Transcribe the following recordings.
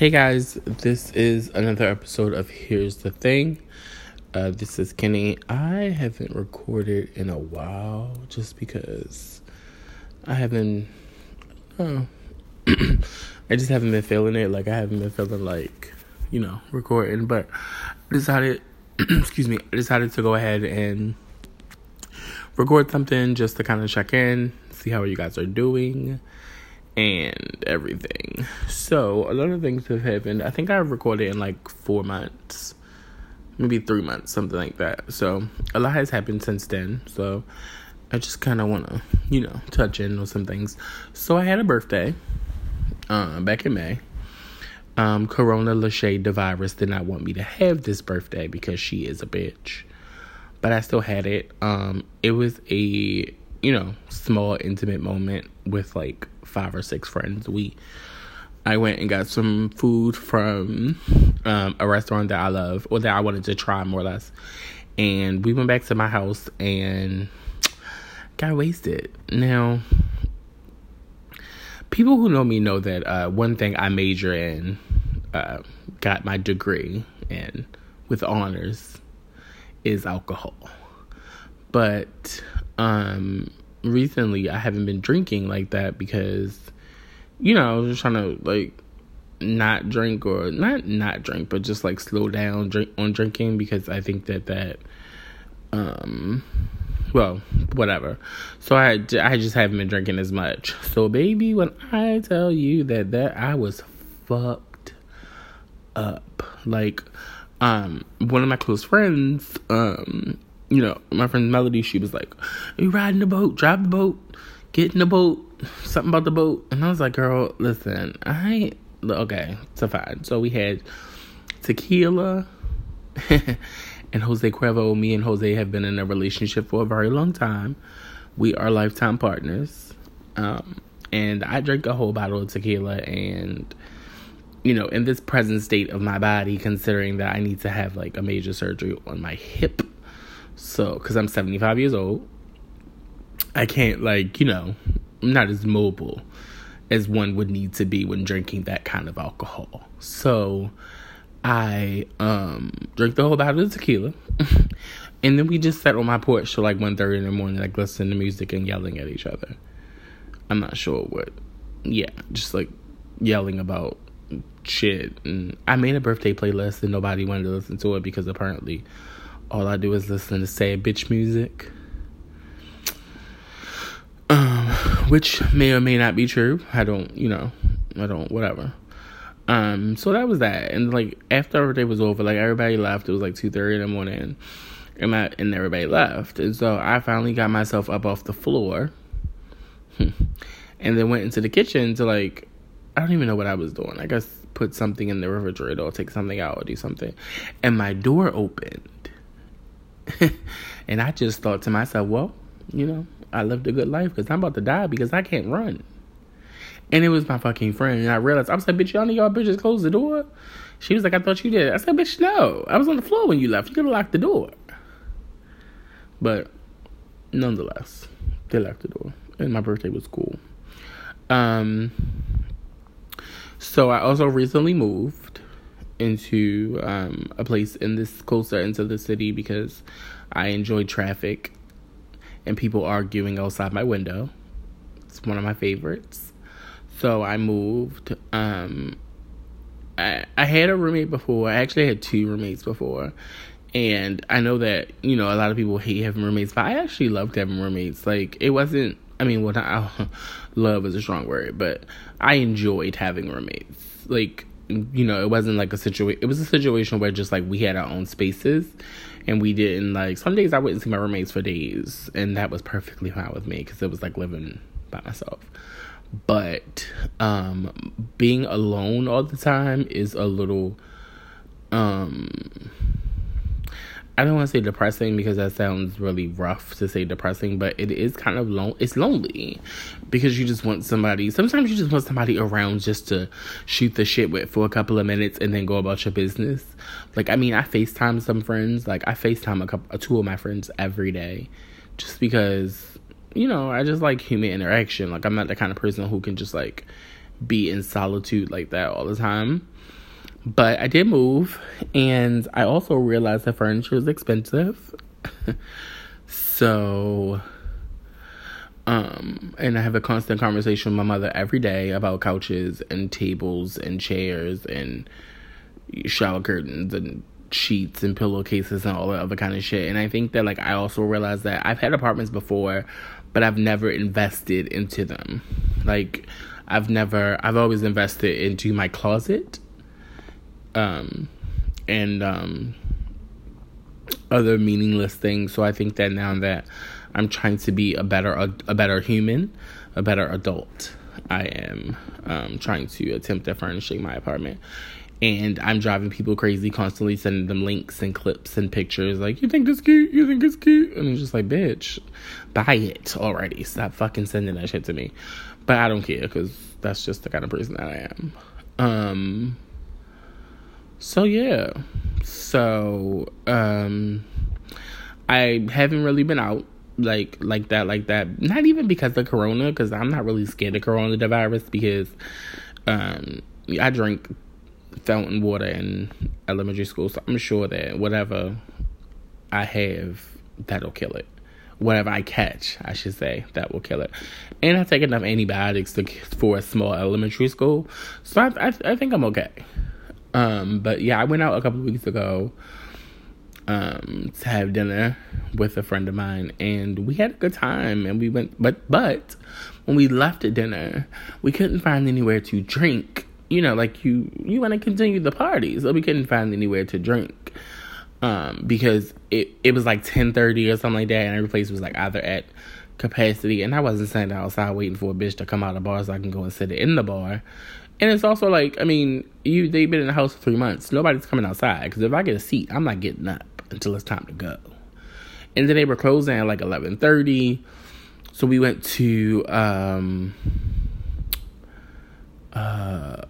Hey guys, this is another episode of Here's the Thing. Uh, this is Kenny. I haven't recorded in a while just because I haven't. Oh, I just haven't been feeling it. Like, I haven't been feeling like, you know, recording. But I decided, excuse me, I decided to go ahead and record something just to kind of check in, see how you guys are doing and everything. So a lot of things have happened. I think I recorded in like four months, maybe three months, something like that. So a lot has happened since then. So I just kind of want to, you know, touch in on some things. So I had a birthday uh, back in May. Um, Corona Lachey the virus did not want me to have this birthday because she is a bitch. But I still had it. Um, it was a you know, small intimate moment with like five or six friends. We I went and got some food from um, a restaurant that I love or that I wanted to try more or less. And we went back to my house and got wasted. Now, people who know me know that uh, one thing I major in, uh, got my degree in with honors, is alcohol. But um, recently I haven't been drinking like that because, you know, I was just trying to like not drink or not not drink, but just like slow down drink on drinking because I think that that um well whatever. So i i just haven't been drinking as much. So baby when i tell you that that i was fucked up like um one of my close friends um you know, my friend Melody, she was like, You riding the boat, drive the boat, get in the boat, something about the boat. And I was like, Girl, listen, I okay, so fine. So we had tequila and Jose Cuervo. Me and Jose have been in a relationship for a very long time. We are lifetime partners. Um, and I drank a whole bottle of tequila and you know, in this present state of my body, considering that I need to have like a major surgery on my hip so, because I'm 75 years old, I can't, like, you know, I'm not as mobile as one would need to be when drinking that kind of alcohol. So, I um drank the whole bottle of tequila. and then we just sat on my porch till like 1.30 in the morning, like listening to music and yelling at each other. I'm not sure what. Yeah, just like yelling about shit. And I made a birthday playlist and nobody wanted to listen to it because apparently all I do is listen to sad bitch music. Um, which may or may not be true. I don't, you know, I don't, whatever. Um, so that was that. And like after everything was over, like everybody left. It was like two thirty in the morning, and I, and everybody left. And so I finally got myself up off the floor, and then went into the kitchen to like, I don't even know what I was doing. I guess put something in the refrigerator or take something out or do something, and my door opened and I just thought to myself, well, you know, I lived a good life because I'm about to die because I can't run. And it was my fucking friend. And I realized, I was like, bitch, y'all know y'all bitches closed the door? She was like, I thought you did. I said, bitch, no. I was on the floor when you left. You could have locked the door. But nonetheless, they locked the door. And my birthday was cool. Um, so I also recently moved into um, a place in this closer into the city because I enjoy traffic and people arguing outside my window. It's one of my favorites. So I moved. Um, I I had a roommate before. I actually had two roommates before. And I know that, you know, a lot of people hate having roommates, but I actually loved having roommates. Like, it wasn't, I mean, what I, love is a strong word, but I enjoyed having roommates. Like, you know, it wasn't like a situation. It was a situation where just like we had our own spaces, and we didn't like. Some days I wouldn't see my roommates for days, and that was perfectly fine with me because it was like living by myself. But um being alone all the time is a little um I don't want to say depressing because that sounds really rough to say depressing, but it is kind of lone. It's lonely because you just want somebody. Sometimes you just want somebody around just to shoot the shit with for a couple of minutes and then go about your business. Like I mean, I Facetime some friends. Like I Facetime a couple, two of my friends every day, just because you know I just like human interaction. Like I'm not the kind of person who can just like be in solitude like that all the time. But I did move, and I also realized that furniture is expensive. so, um, and I have a constant conversation with my mother every day about couches and tables and chairs and shower curtains and sheets and pillowcases and all that other kind of shit. And I think that like I also realized that I've had apartments before, but I've never invested into them. Like I've never I've always invested into my closet. Um and um other meaningless things. So I think that now that I'm trying to be a better a, a better human, a better adult, I am um, trying to attempt at furnishing my apartment and I'm driving people crazy, constantly sending them links and clips and pictures. Like, you think it's cute? You think it's cute? And I'm just like, bitch, buy it already. Stop fucking sending that shit to me. But I don't care because that's just the kind of person that I am. Um. So yeah. So um, I haven't really been out like like that like that. Not even because of Corona, because I'm not really scared of Corona the virus because um I drink fountain water in elementary school, so I'm sure that whatever I have, that'll kill it. Whatever I catch, I should say, that will kill it. And I take enough antibiotics to, for a small elementary school, so I, I, I think I'm okay. Um, but yeah, I went out a couple weeks ago um, to have dinner with a friend of mine, and we had a good time. And we went, but but when we left at dinner, we couldn't find anywhere to drink you know, like you you want to continue the party, so we couldn't find anywhere to drink. Um, because it it was like ten thirty or something like that, and every place was like either at capacity, and I wasn't standing outside waiting for a bitch to come out of the bar so I can go and sit in the bar. And it's also like, I mean, you they've been in the house for three months. Nobody's coming outside because if I get a seat, I'm not getting up until it's time to go. And then they were closing at like eleven thirty, so we went to um uh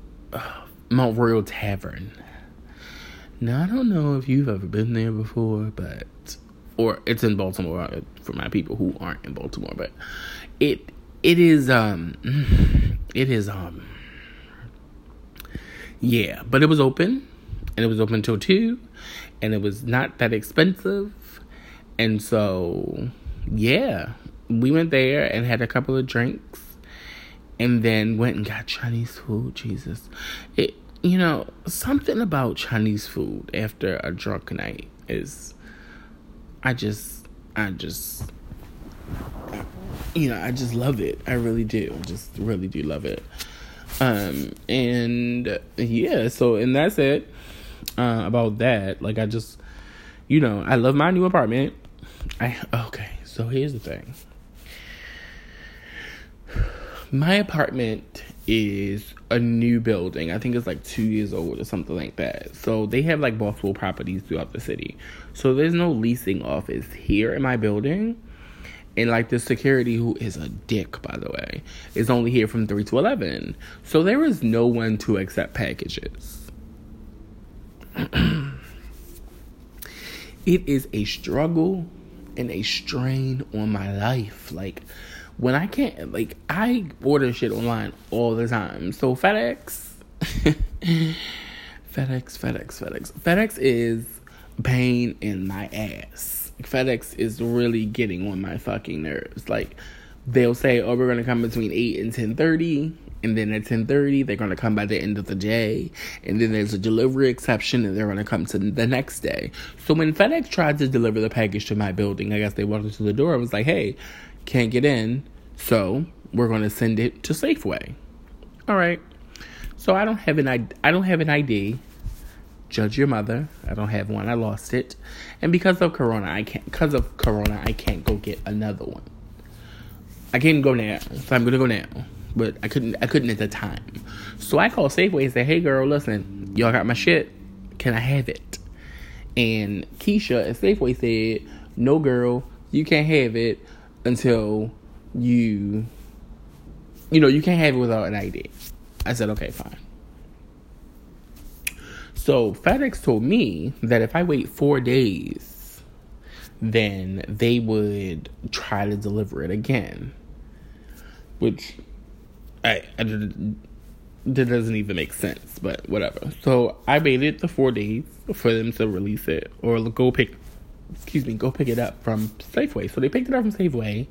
Mount Royal Tavern. Now I don't know if you've ever been there before, but or it's in Baltimore uh, for my people who aren't in Baltimore, but it it is um it is um yeah, but it was open and it was open till 2 and it was not that expensive. And so yeah, we went there and had a couple of drinks and then went and got Chinese food. Jesus, it you know something about Chinese food after a drunk night is, I just I just you know I just love it. I really do. Just really do love it. Um and yeah, so and that's it uh, about that. Like I just you know I love my new apartment. I okay. So here's the thing my apartment is a new building. I think it's like two years old or something like that. So they have like multiple properties throughout the city. So there's no leasing office here in my building. And like the security, who is a dick, by the way, is only here from 3 to 11. So there is no one to accept packages. it is a struggle and a strain on my life. Like, when I can't like I order shit online all the time. So FedEx FedEx, FedEx, FedEx. FedEx is pain in my ass. FedEx is really getting on my fucking nerves. Like they'll say, "Oh, we're gonna come between eight and ten ten thirty, and then at ten thirty they're gonna come by the end of the day, and then there's a delivery exception, and they're gonna come to the next day." So when FedEx tried to deliver the package to my building, I guess they walked into the door and was like, "Hey, can't get in." So we're to send it to Safeway. All right. So I don't have an I don't have an ID. Judge your mother. I don't have one. I lost it, and because of Corona, I can't. Because of Corona, I can't go get another one. I can't go now, so I'm gonna go now. But I couldn't. I couldn't at the time. So I called Safeway and said, "Hey, girl, listen, y'all got my shit. Can I have it?" And Keisha at Safeway said, "No, girl, you can't have it until you you know you can't have it without an ID. I said okay, fine. So FedEx told me that if I wait four days, then they would try to deliver it again. Which I, I that doesn't even make sense, but whatever. So I waited the four days for them to release it or go pick, excuse me, go pick it up from Safeway. So they picked it up from Safeway,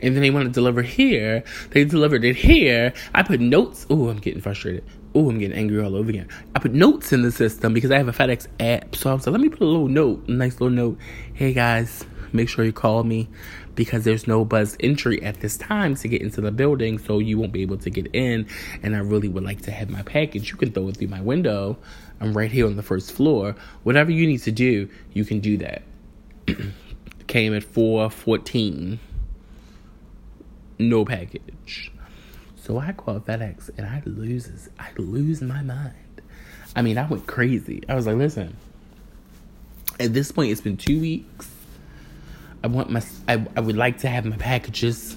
and then they want to deliver here. They delivered it here. I put notes. Oh, I'm getting frustrated. Oh, I'm getting angry all over again. I put notes in the system because I have a FedEx app. So I was like, let me put a little note, a nice little note. Hey guys, make sure you call me because there's no buzz entry at this time to get into the building, so you won't be able to get in. And I really would like to have my package. You can throw it through my window. I'm right here on the first floor. Whatever you need to do, you can do that. Came at 414. No package. So I call FedEx and I loses I lose my mind. I mean, I went crazy. I was like, listen, at this point it's been two weeks. I want my I, I would like to have my packages.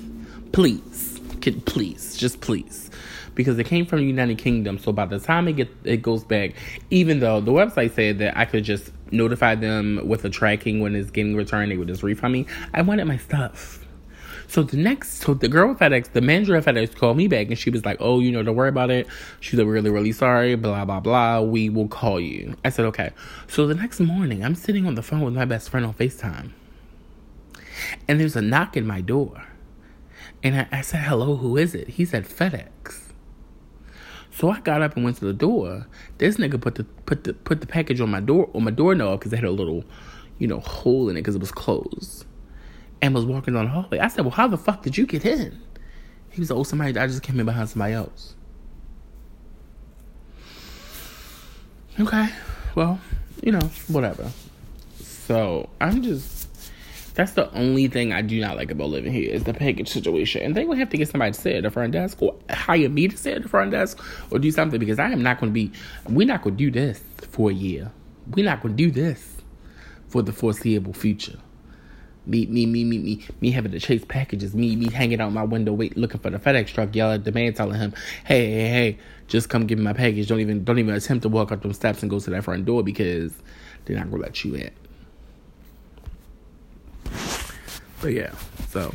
Please. Can, please, just please. Because it came from the United Kingdom, so by the time it get it goes back, even though the website said that I could just notify them with a tracking when it's getting returned, they would just refund me. I wanted my stuff. So the next, so the girl at FedEx, the manager at FedEx called me back and she was like, oh, you know, don't worry about it. She's like, really, really sorry, blah, blah, blah. We will call you. I said, okay. So the next morning, I'm sitting on the phone with my best friend on FaceTime. And there's a knock in my door. And I, I said, hello, who is it? He said, FedEx. So I got up and went to the door. This nigga put the put the put the package on my door on my doorknob because it had a little, you know, hole in it because it was closed and was walking down the hallway. I said, Well, how the fuck did you get in? He was like, Oh, somebody, I just came in behind somebody else. Okay, well, you know, whatever. So I'm just, that's the only thing I do not like about living here is the package situation. And they would have to get somebody to sit at the front desk or hire me to sit at the front desk or do something because I am not going to be, we're not going to do this for a year. We're not going to do this for the foreseeable future me, me, me, me, me, me having to chase packages, me, me hanging out my window, wait, looking for the FedEx truck, yelling at the man, telling him, "Hey, hey, hey, just come give me my package. Don't even, don't even attempt to walk up them steps and go to that front door because they're not gonna let you in." But yeah, so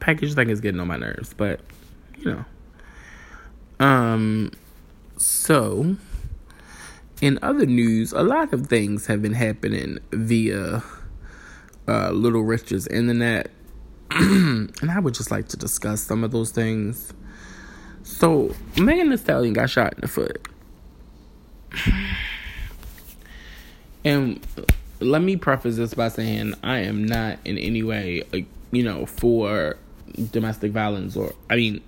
package thing is getting on my nerves, but you know, um, so in other news, a lot of things have been happening via uh, Little Rich's internet, and I would just like to discuss some of those things. So, Megan Thee Stallion got shot in the foot. And let me preface this by saying I am not in any way, like, you know, for domestic violence or, I mean,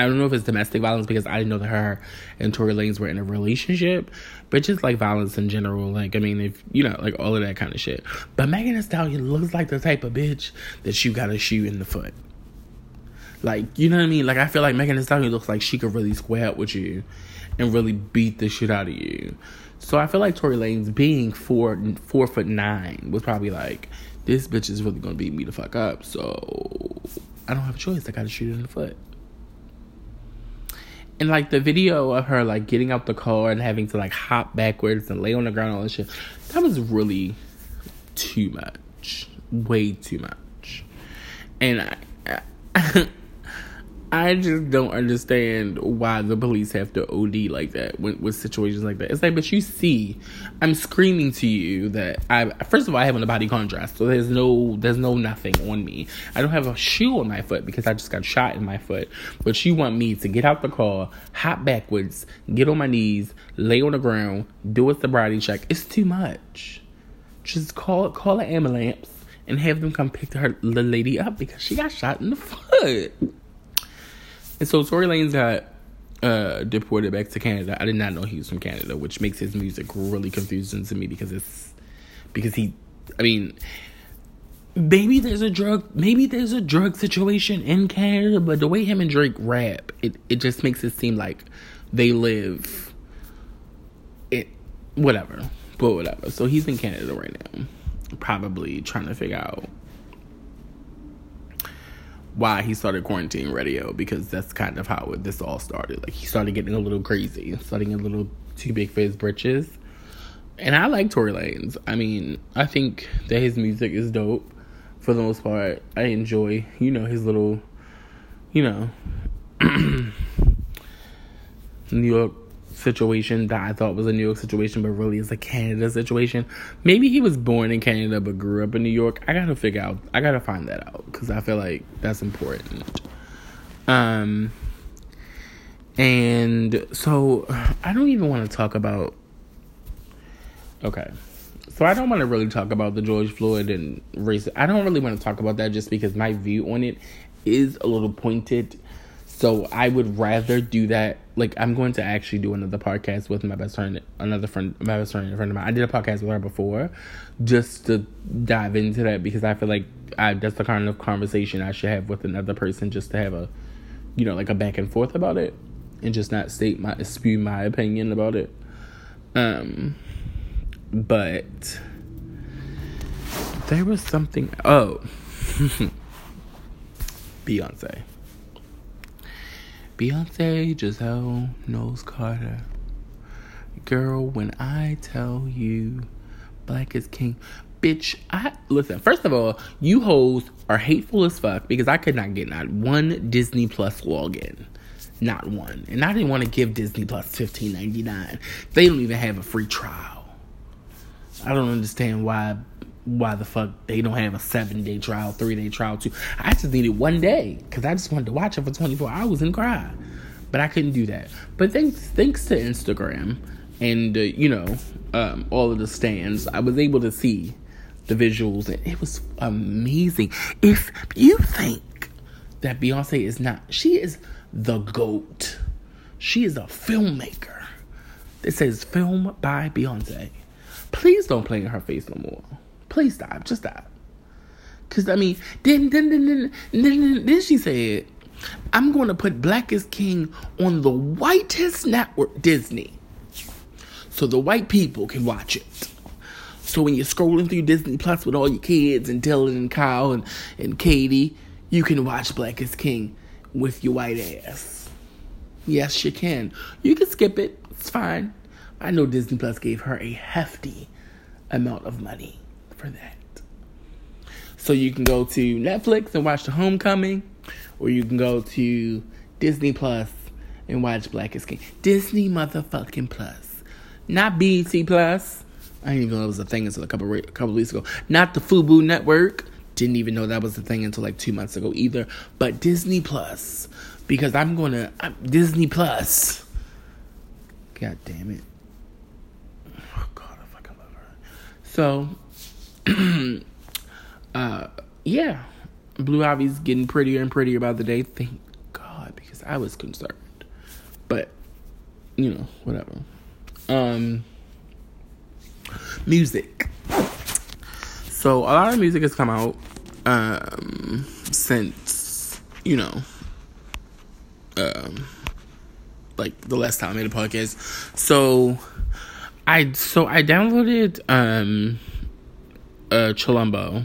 I don't know if it's domestic violence because I didn't know that her and Tory Lanez were in a relationship, but just like violence in general. Like, I mean, if you know, like all of that kind of shit. But Megan Thee Stallion looks like the type of bitch that you gotta shoot in the foot. Like, you know what I mean? Like, I feel like Megan Thee Stallion looks like she could really square up with you and really beat the shit out of you. So I feel like Tory Lanez being four four foot nine was probably like, this bitch is really gonna beat me the fuck up. So I don't have a choice. I gotta shoot her in the foot and like the video of her like getting out the car and having to like hop backwards and lay on the ground and all that shit, that was really too much, way too much. And I, I I just don't understand why the police have to OD like that with, with situations like that. It's like, but you see, I'm screaming to you that I first of all I have on a body contrast, so there's no there's no nothing on me. I don't have a shoe on my foot because I just got shot in my foot. But you want me to get out the car, hop backwards, get on my knees, lay on the ground, do a sobriety check. It's too much. Just call call an ambulance and have them come pick her the lady up because she got shot in the foot. And so Tory Lanez got uh, deported back to Canada. I did not know he was from Canada, which makes his music really confusing to me because it's because he, I mean, maybe there's a drug, maybe there's a drug situation in Canada, but the way him and Drake rap, it it just makes it seem like they live it, whatever, but whatever. So he's in Canada right now, probably trying to figure out why he started quarantine radio because that's kind of how this all started. Like he started getting a little crazy, starting a little too big for his britches. And I like Tory Lanez. I mean, I think that his music is dope for the most part. I enjoy, you know, his little, you know, New York situation that I thought was a New York situation, but really is a Canada situation. Maybe he was born in Canada but grew up in New York. I gotta figure out. I gotta find that out because I feel like that's important. Um, and so I don't even want to talk about. Okay. So I don't want to really talk about the George Floyd and race. I don't really want to talk about that just because my view on it is a little pointed. So I would rather do that. Like I'm going to actually do another podcast with my best friend, another friend, my best friend, a friend of mine. I did a podcast with her before, just to dive into that because I feel like I, that's the kind of conversation I should have with another person, just to have a, you know, like a back and forth about it, and just not state my spew my opinion about it. Um, but there was something. Oh, Beyonce. Beyonce, Giselle, Knowles Carter. Girl, when I tell you black is king, bitch, I listen, first of all, you hoes are hateful as fuck because I could not get not one Disney Plus login. Not one. And I didn't want to give Disney Plus fifteen ninety nine. They don't even have a free trial. I don't understand why why the fuck they don't have a seven day trial, three day trial too. I just needed one day because I just wanted to watch it for 24 hours and cry. But I couldn't do that. But thanks thanks to Instagram and uh, you know um, all of the stands, I was able to see the visuals and it was amazing. If you think that Beyonce is not, she is the goat. She is a filmmaker. It says film by Beyonce. Please don't play in her face no more. Please stop. Just stop. Cause I mean, then then then then then, then she said, "I'm going to put Black is King on the whitest network, Disney, so the white people can watch it." So when you're scrolling through Disney Plus with all your kids and Dylan and Kyle and, and Katie, you can watch Black is King with your white ass. Yes, you can. You can skip it. It's fine. I know Disney Plus gave her a hefty amount of money for that. So you can go to Netflix and watch The Homecoming, or you can go to Disney Plus and watch Black is King. Disney motherfucking Plus, not BET Plus. I didn't even know it was a thing until a couple a couple weeks ago. Not the Fubu Network. Didn't even know that was a thing until like two months ago either. But Disney Plus, because I'm gonna Disney Plus. God damn it. Oh God, I love her. So uh, yeah, Blue Ivy's getting prettier and prettier by the day. Thank God, because I was concerned. But you know, whatever. Um, music. So a lot of music has come out um, since you know, um, like the last time I made a podcast. So I so I downloaded um uh, Chilombo.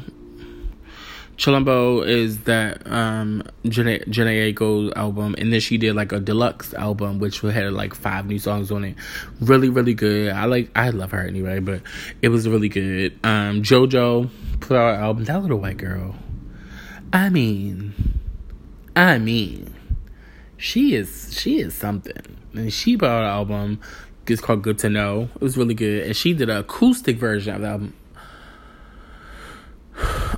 Chilombo is that um Jhené Aiko album, and then she did like a deluxe album, which had like five new songs on it. Really, really good. I like, I love her anyway, but it was really good. Um, JoJo put out an album. That little white girl. I mean, I mean, she is she is something, and she put out an album. It's called Good to Know. It was really good, and she did an acoustic version of the album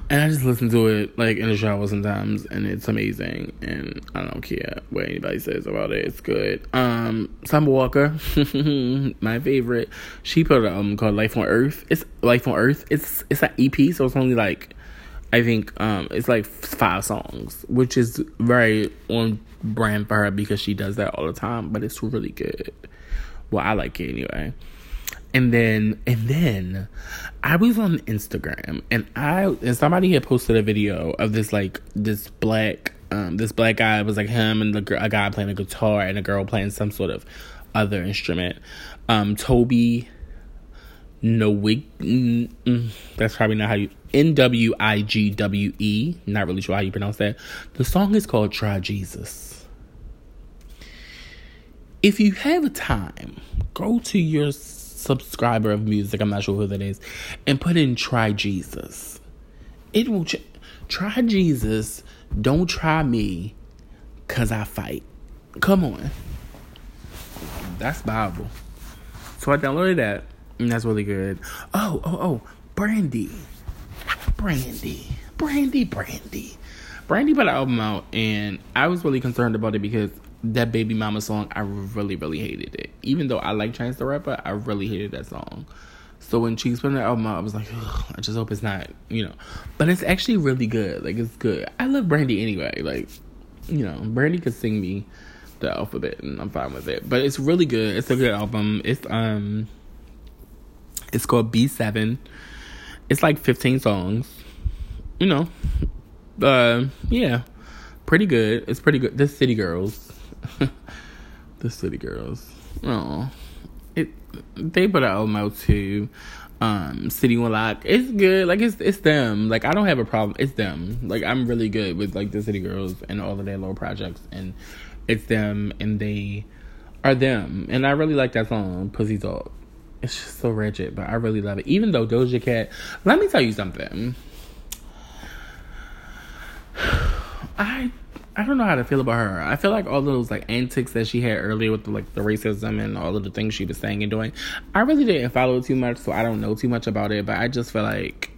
and I just listen to it like in the shower sometimes, and it's amazing. And I don't care what anybody says about it; it's good. Um, Summer Walker, my favorite. She put an album called Life on Earth. It's Life on Earth. It's it's an EP, so it's only like I think um it's like five songs, which is very on brand for her because she does that all the time. But it's really good. Well, I like it anyway. And then and then I was on Instagram and I and somebody had posted a video of this like this black um this black guy was like him and the a guy playing a guitar and a girl playing some sort of other instrument. Um Toby no wig mm, mm, that's probably not how you N W I G W E not really sure how you pronounce that. The song is called Try Jesus. If you have a time, go to your subscriber of music, I'm not sure who that is, and put in try Jesus. It will ch- try Jesus, don't try me, cause I fight. Come on. That's Bible. So I downloaded that, and that's really good. Oh, oh, oh, Brandy, Brandy, Brandy, Brandy, Brandy put an album out, and I was really concerned about it because that Baby Mama song, I really, really hated it. Even though I like Chance the Rapper, I really hated that song. So when Cheeks put the album I was like, I just hope it's not, you know. But it's actually really good. Like it's good. I love Brandy anyway. Like, you know, Brandy could sing me the alphabet and I'm fine with it. But it's really good. It's a good album. It's um it's called B seven. It's like fifteen songs. You know. Uh yeah. Pretty good. It's pretty good. The City Girls. the City Girls. Oh. It they put an album out too. Um, City on Lock. It's good. Like it's it's them. Like I don't have a problem. It's them. Like I'm really good with like the City Girls and all of their little projects and it's them and they are them. And I really like that song, Pussy Talk. It's just so wretched, but I really love it. Even though Doja Cat, let me tell you something. I I don't know how to feel about her. I feel like all those like antics that she had earlier with the, like the racism and all of the things she was saying and doing. I really didn't follow too much, so I don't know too much about it. But I just feel like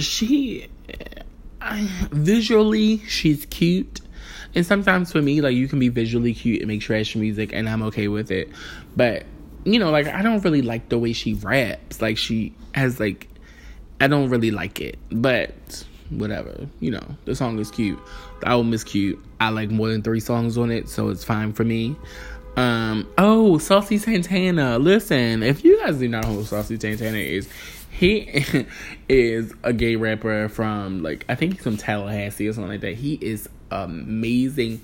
she, I, visually, she's cute. And sometimes for me, like you can be visually cute and make trash music, and I'm okay with it. But you know, like I don't really like the way she raps. Like she has like, I don't really like it. But whatever, you know, the song is cute. The album is cute. I like more than three songs on it, so it's fine for me. Um, oh, Saucy Santana. Listen, if you guys do not know who Saucy Santana is, he is a gay rapper from like I think he's from Tallahassee or something like that. He is amazing.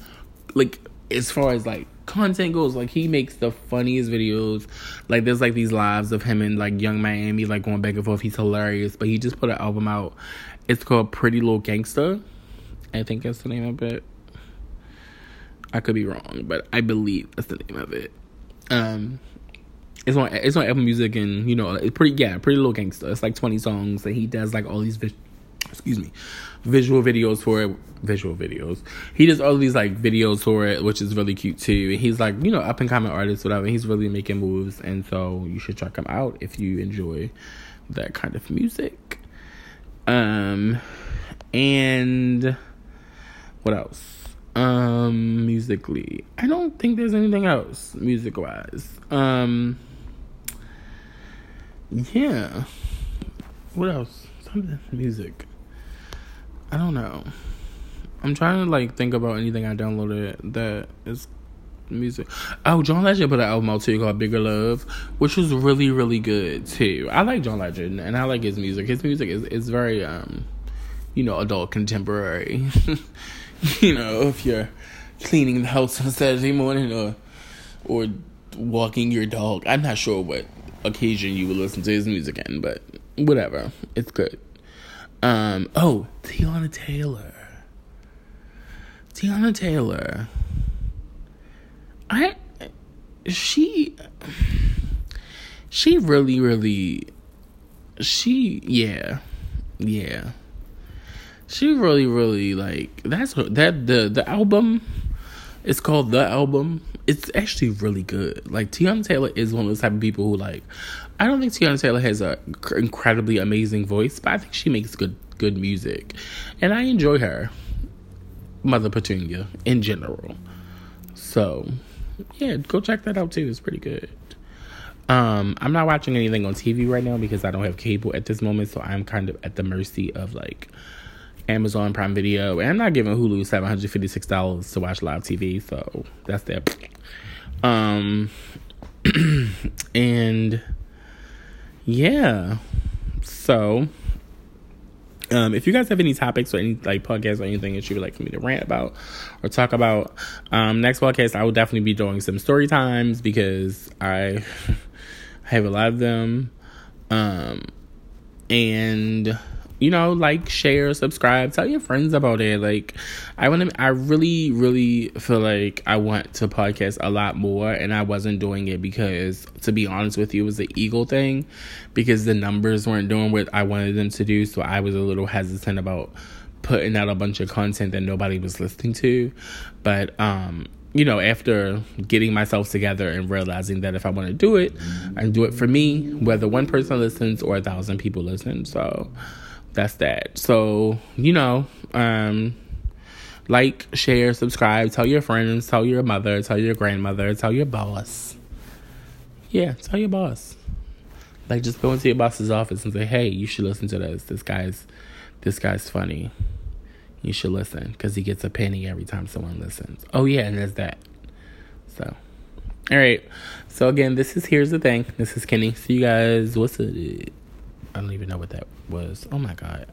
Like as far as like content goes, like he makes the funniest videos. Like there's like these lives of him and like Yung Miami like going back and forth. He's hilarious. But he just put an album out. It's called Pretty Little Gangsta. I think that's the name of it. I could be wrong, but I believe that's the name of it. Um it's on it's on Apple Music and you know it's pretty yeah pretty little gangster. It's like twenty songs and he does like all these vi- excuse me visual videos for it. Visual videos. He does all these like videos for it, which is really cute too. And he's like you know up and coming artist, whatever. He's really making moves, and so you should check him out if you enjoy that kind of music. Um, and what else? Um, musically, I don't think there's anything else music wise. Um, yeah. What else? Something music. I don't know. I'm trying to like think about anything I downloaded that is music. Oh, John Legend put an album out too called Bigger Love, which was really, really good too. I like John Legend and I like his music. His music is is very um, you know, adult contemporary. you know, if you're cleaning the house on Saturday morning or or walking your dog. I'm not sure what occasion you would listen to his music in, but whatever. It's good. Um, oh, Teyana Taylor. Teyana Taylor. I she she really really she yeah. Yeah. She really really like that's that the the album it's called The Album. It's actually really good. Like Teyana Taylor is one of those type of people who like I don't think Teyana Taylor has a incredibly amazing voice, but I think she makes good good music. And I enjoy her. Mother Petunia in general. So, yeah, go check that out too. It's pretty good. Um, I'm not watching anything on TV right now because I don't have cable at this moment, so I'm kind of at the mercy of like Amazon Prime Video, and I'm not giving Hulu seven hundred fifty six dollars to watch live TV, so that's that. Um, and yeah, so um, if you guys have any topics or any like podcasts or anything that you would like for me to rant about or talk about, um, next podcast I will definitely be doing some story times because I have a lot of them. Um, and you know, like, share, subscribe, tell your friends about it. Like, I want to, I really, really feel like I want to podcast a lot more, and I wasn't doing it because, to be honest with you, it was the ego thing because the numbers weren't doing what I wanted them to do. So I was a little hesitant about putting out a bunch of content that nobody was listening to. But, um, you know, after getting myself together and realizing that if I want to do it, I do it for me, whether one person listens or a thousand people listen. So that's that. So, you know, um, like, share, subscribe, tell your friends, tell your mother, tell your grandmother, tell your boss. Yeah, tell your boss. Like, just go into your boss's office and say, "Hey, you should listen to this. This guy's, this guy's funny. You should listen because he gets a penny every time someone listens." Oh yeah, and there's that. So, all right. So again, this is here's the thing. This is Kenny. See you guys. What's it? I don't even know what that was. Oh my god.